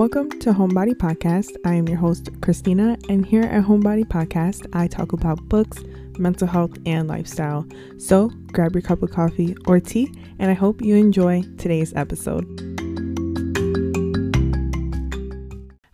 Welcome to Homebody Podcast. I am your host, Christina, and here at Homebody Podcast, I talk about books, mental health, and lifestyle. So grab your cup of coffee or tea, and I hope you enjoy today's episode.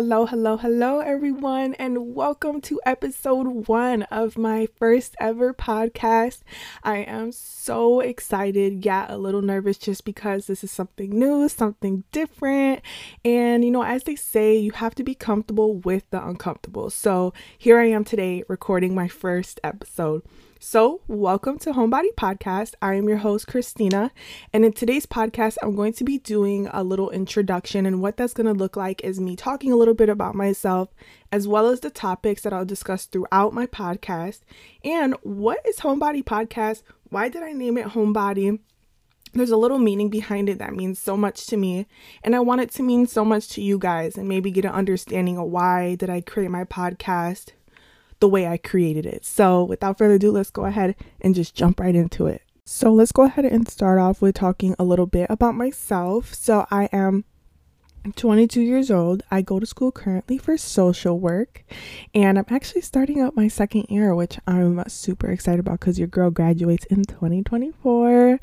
Hello, hello, hello, everyone, and welcome to episode one of my first ever podcast. I am so excited, yeah, a little nervous just because this is something new, something different. And, you know, as they say, you have to be comfortable with the uncomfortable. So here I am today recording my first episode. So, welcome to Homebody Podcast. I am your host, Christina. And in today's podcast, I'm going to be doing a little introduction. And what that's going to look like is me talking a little bit about myself, as well as the topics that I'll discuss throughout my podcast. And what is Homebody Podcast? Why did I name it Homebody? There's a little meaning behind it that means so much to me and i want it to mean so much to you guys and maybe get an understanding of why did i create my podcast the way I created it. So, without further ado, let's go ahead and just jump right into it. So, let's go ahead and start off with talking a little bit about myself. So, I am 22 years old. I go to school currently for social work, and I'm actually starting out my second year, which I'm super excited about because your girl graduates in 2024.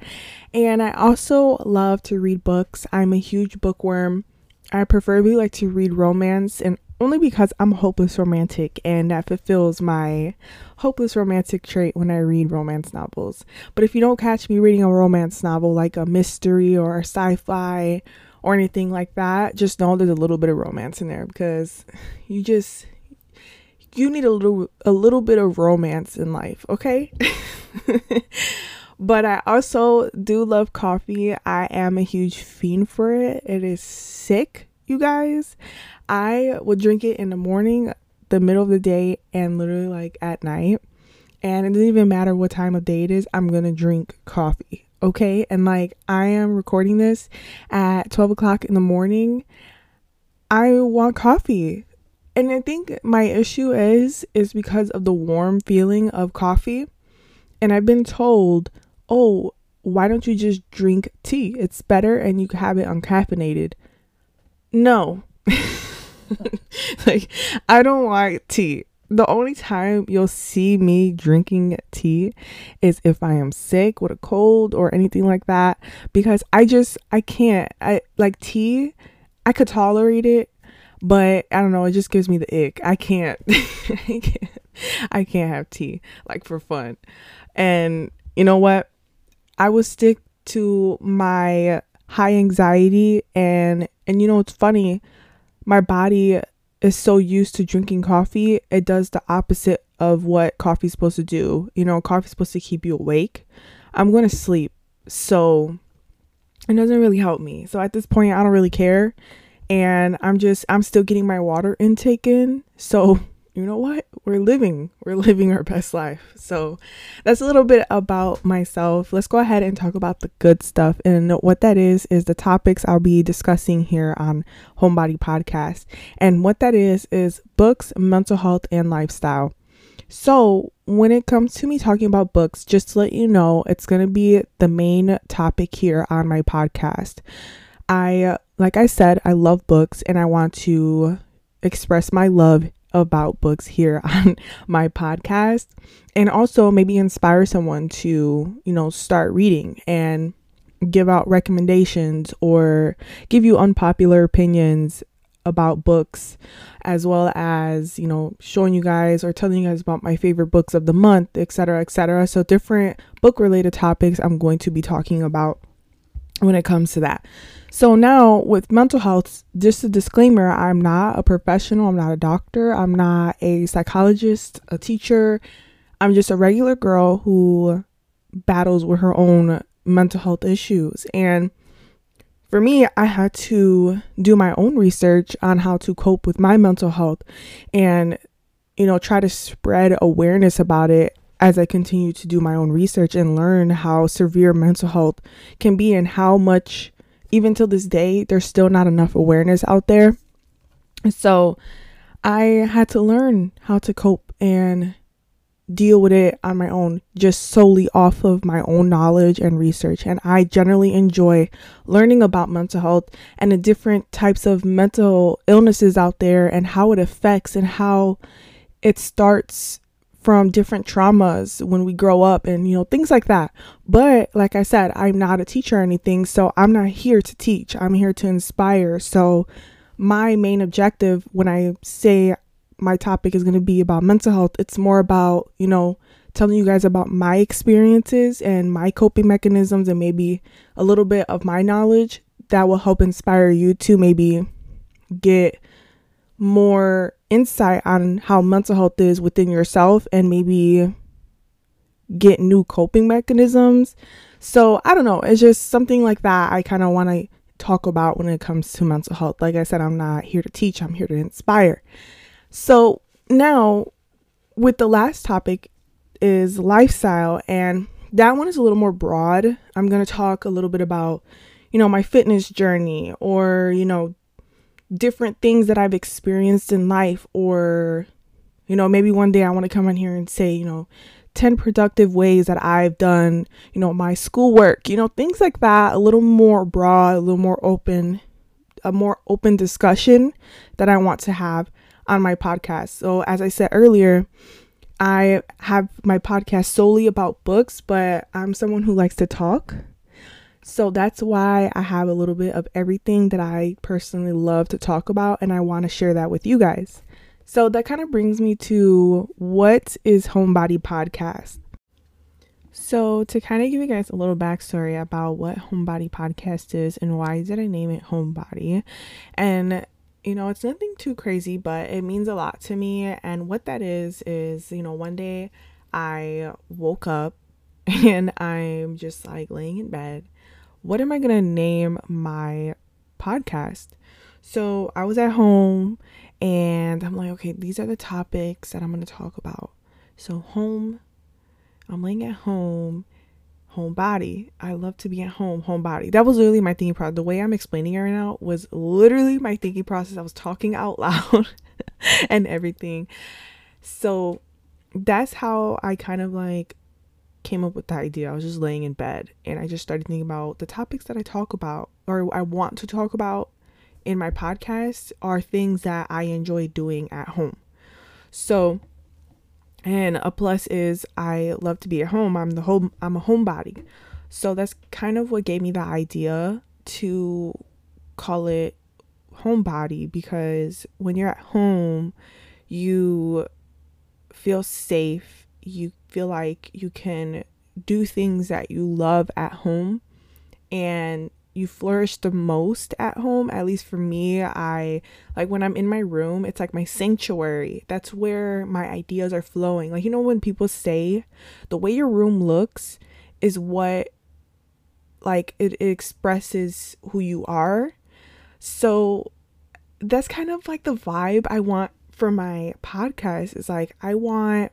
And I also love to read books. I'm a huge bookworm. I preferably like to read romance and only because I'm hopeless romantic and that fulfills my hopeless romantic trait when I read romance novels. But if you don't catch me reading a romance novel like a mystery or a sci fi or anything like that, just know there's a little bit of romance in there because you just you need a little a little bit of romance in life, okay? but I also do love coffee. I am a huge fiend for it. It is sick, you guys. I would drink it in the morning, the middle of the day, and literally like at night. And it doesn't even matter what time of day it is, I'm gonna drink coffee. Okay. And like I am recording this at 12 o'clock in the morning. I want coffee. And I think my issue is is because of the warm feeling of coffee. And I've been told, "Oh, why don't you just drink tea? It's better and you can have it uncaffeinated." No. like I don't like tea. The only time you'll see me drinking tea is if I am sick with a cold or anything like that because I just I can't. I like tea. I could tolerate it, but I don't know, it just gives me the ick. I can't. I can't. I can't have tea like for fun. And you know what? I will stick to my high anxiety and and you know it's funny my body is so used to drinking coffee, it does the opposite of what coffee's supposed to do. You know, coffee's supposed to keep you awake. I'm going to sleep. So it doesn't really help me. So at this point, I don't really care. And I'm just, I'm still getting my water intake in. So you know what? We're living, we're living our best life. So that's a little bit about myself. Let's go ahead and talk about the good stuff. And what that is, is the topics I'll be discussing here on Homebody Podcast. And what that is, is books, mental health, and lifestyle. So, when it comes to me talking about books, just to let you know, it's going to be the main topic here on my podcast. I, like I said, I love books and I want to express my love about books here on my podcast and also maybe inspire someone to, you know, start reading and give out recommendations or give you unpopular opinions about books as well as you know showing you guys or telling you guys about my favorite books of the month etc etc so different book related topics i'm going to be talking about when it comes to that so now with mental health, just a disclaimer, I'm not a professional, I'm not a doctor, I'm not a psychologist, a teacher. I'm just a regular girl who battles with her own mental health issues. And for me, I had to do my own research on how to cope with my mental health and, you know, try to spread awareness about it as I continue to do my own research and learn how severe mental health can be and how much even till this day, there's still not enough awareness out there. So I had to learn how to cope and deal with it on my own, just solely off of my own knowledge and research. And I generally enjoy learning about mental health and the different types of mental illnesses out there and how it affects and how it starts from different traumas when we grow up and you know things like that. But like i said i'm not a teacher or anything so i'm not here to teach. I'm here to inspire. So my main objective when i say my topic is going to be about mental health it's more about you know telling you guys about my experiences and my coping mechanisms and maybe a little bit of my knowledge that will help inspire you to maybe get more insight on how mental health is within yourself and maybe get new coping mechanisms. So, I don't know, it's just something like that I kind of want to talk about when it comes to mental health. Like I said, I'm not here to teach, I'm here to inspire. So, now with the last topic is lifestyle and that one is a little more broad. I'm going to talk a little bit about, you know, my fitness journey or, you know, different things that I've experienced in life, or, you know, maybe one day I want to come on here and say, you know, 10 productive ways that I've done, you know, my schoolwork, you know, things like that, a little more broad, a little more open, a more open discussion that I want to have on my podcast. So, as I said earlier, I have my podcast solely about books, but I'm someone who likes to talk. So that's why I have a little bit of everything that I personally love to talk about, and I want to share that with you guys. So that kind of brings me to what is Homebody Podcast? So, to kind of give you guys a little backstory about what Homebody Podcast is and why did I name it Homebody, and you know, it's nothing too crazy, but it means a lot to me. And what that is, is, you know, one day I woke up and I'm just like laying in bed what am I going to name my podcast? So I was at home and I'm like, okay, these are the topics that I'm going to talk about. So, home, I'm laying at home, home body. I love to be at home, home body. That was literally my thinking process. The way I'm explaining it right now was literally my thinking process. I was talking out loud and everything. So, that's how I kind of like came up with the idea. I was just laying in bed and I just started thinking about the topics that I talk about or I want to talk about in my podcast are things that I enjoy doing at home. So, and a plus is I love to be at home. I'm the home I'm a homebody. So that's kind of what gave me the idea to call it homebody because when you're at home, you feel safe you feel like you can do things that you love at home and you flourish the most at home. At least for me i like when i'm in my room it's like my sanctuary. That's where my ideas are flowing. Like you know when people say the way your room looks is what like it, it expresses who you are. So that's kind of like the vibe i want for my podcast is like i want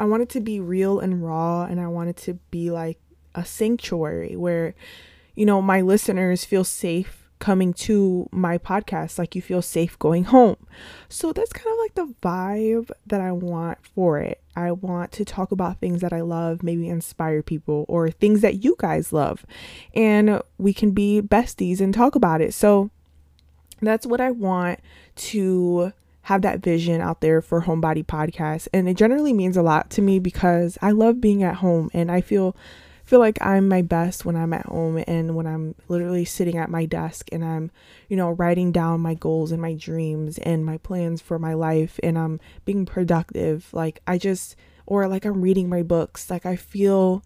I want it to be real and raw and I want it to be like a sanctuary where you know my listeners feel safe coming to my podcast like you feel safe going home. So that's kind of like the vibe that I want for it. I want to talk about things that I love, maybe inspire people or things that you guys love. And we can be besties and talk about it. So that's what I want to have that vision out there for homebody podcast and it generally means a lot to me because I love being at home and I feel feel like I'm my best when I'm at home and when I'm literally sitting at my desk and I'm, you know, writing down my goals and my dreams and my plans for my life and I'm being productive. Like I just or like I'm reading my books. Like I feel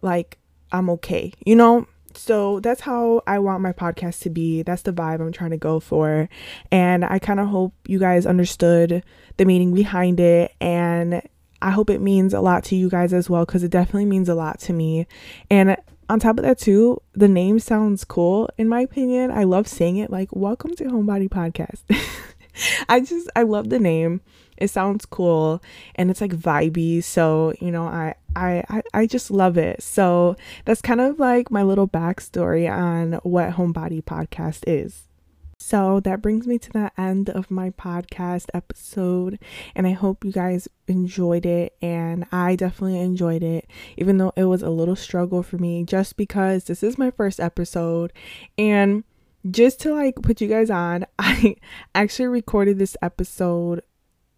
like I'm okay. You know, so that's how I want my podcast to be. That's the vibe I'm trying to go for. And I kind of hope you guys understood the meaning behind it. And I hope it means a lot to you guys as well, because it definitely means a lot to me. And on top of that, too, the name sounds cool, in my opinion. I love saying it like, Welcome to Homebody Podcast. I just, I love the name. It sounds cool and it's like vibey. So, you know, I, I, I just love it. So that's kind of like my little backstory on what Homebody Podcast is. So that brings me to the end of my podcast episode. And I hope you guys enjoyed it. And I definitely enjoyed it, even though it was a little struggle for me, just because this is my first episode. And just to like put you guys on, I actually recorded this episode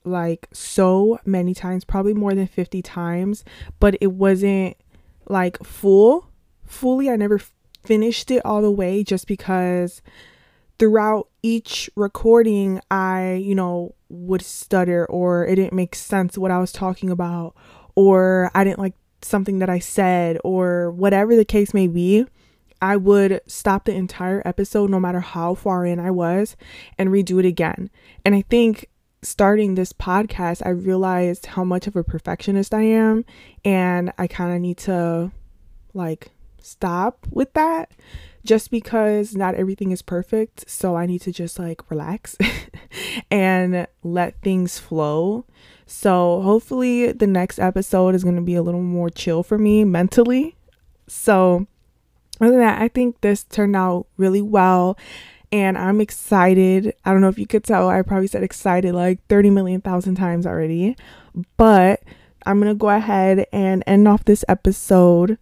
like so many times, probably more than 50 times, but it wasn't like full. Fully, I never finished it all the way just because throughout each recording, I, you know, would stutter or it didn't make sense what I was talking about or I didn't like something that I said or whatever the case may be. I would stop the entire episode, no matter how far in I was, and redo it again. And I think starting this podcast, I realized how much of a perfectionist I am, and I kind of need to like stop with that just because not everything is perfect. So I need to just like relax and let things flow. So hopefully, the next episode is going to be a little more chill for me mentally. So, other than that, I think this turned out really well and I'm excited. I don't know if you could tell, I probably said excited like 30 million thousand times already, but I'm gonna go ahead and end off this episode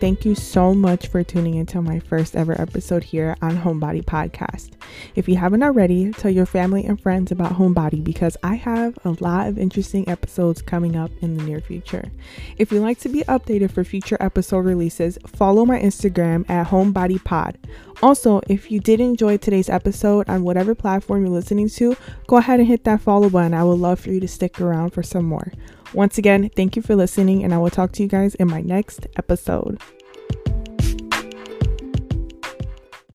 Thank you so much for tuning into my first ever episode here on Homebody Podcast. If you haven't already, tell your family and friends about Homebody because I have a lot of interesting episodes coming up in the near future. If you'd like to be updated for future episode releases, follow my Instagram at HomeBodyPod. Also, if you did enjoy today's episode on whatever platform you're listening to, go ahead and hit that follow button. I would love for you to stick around for some more. Once again, thank you for listening, and I will talk to you guys in my next episode.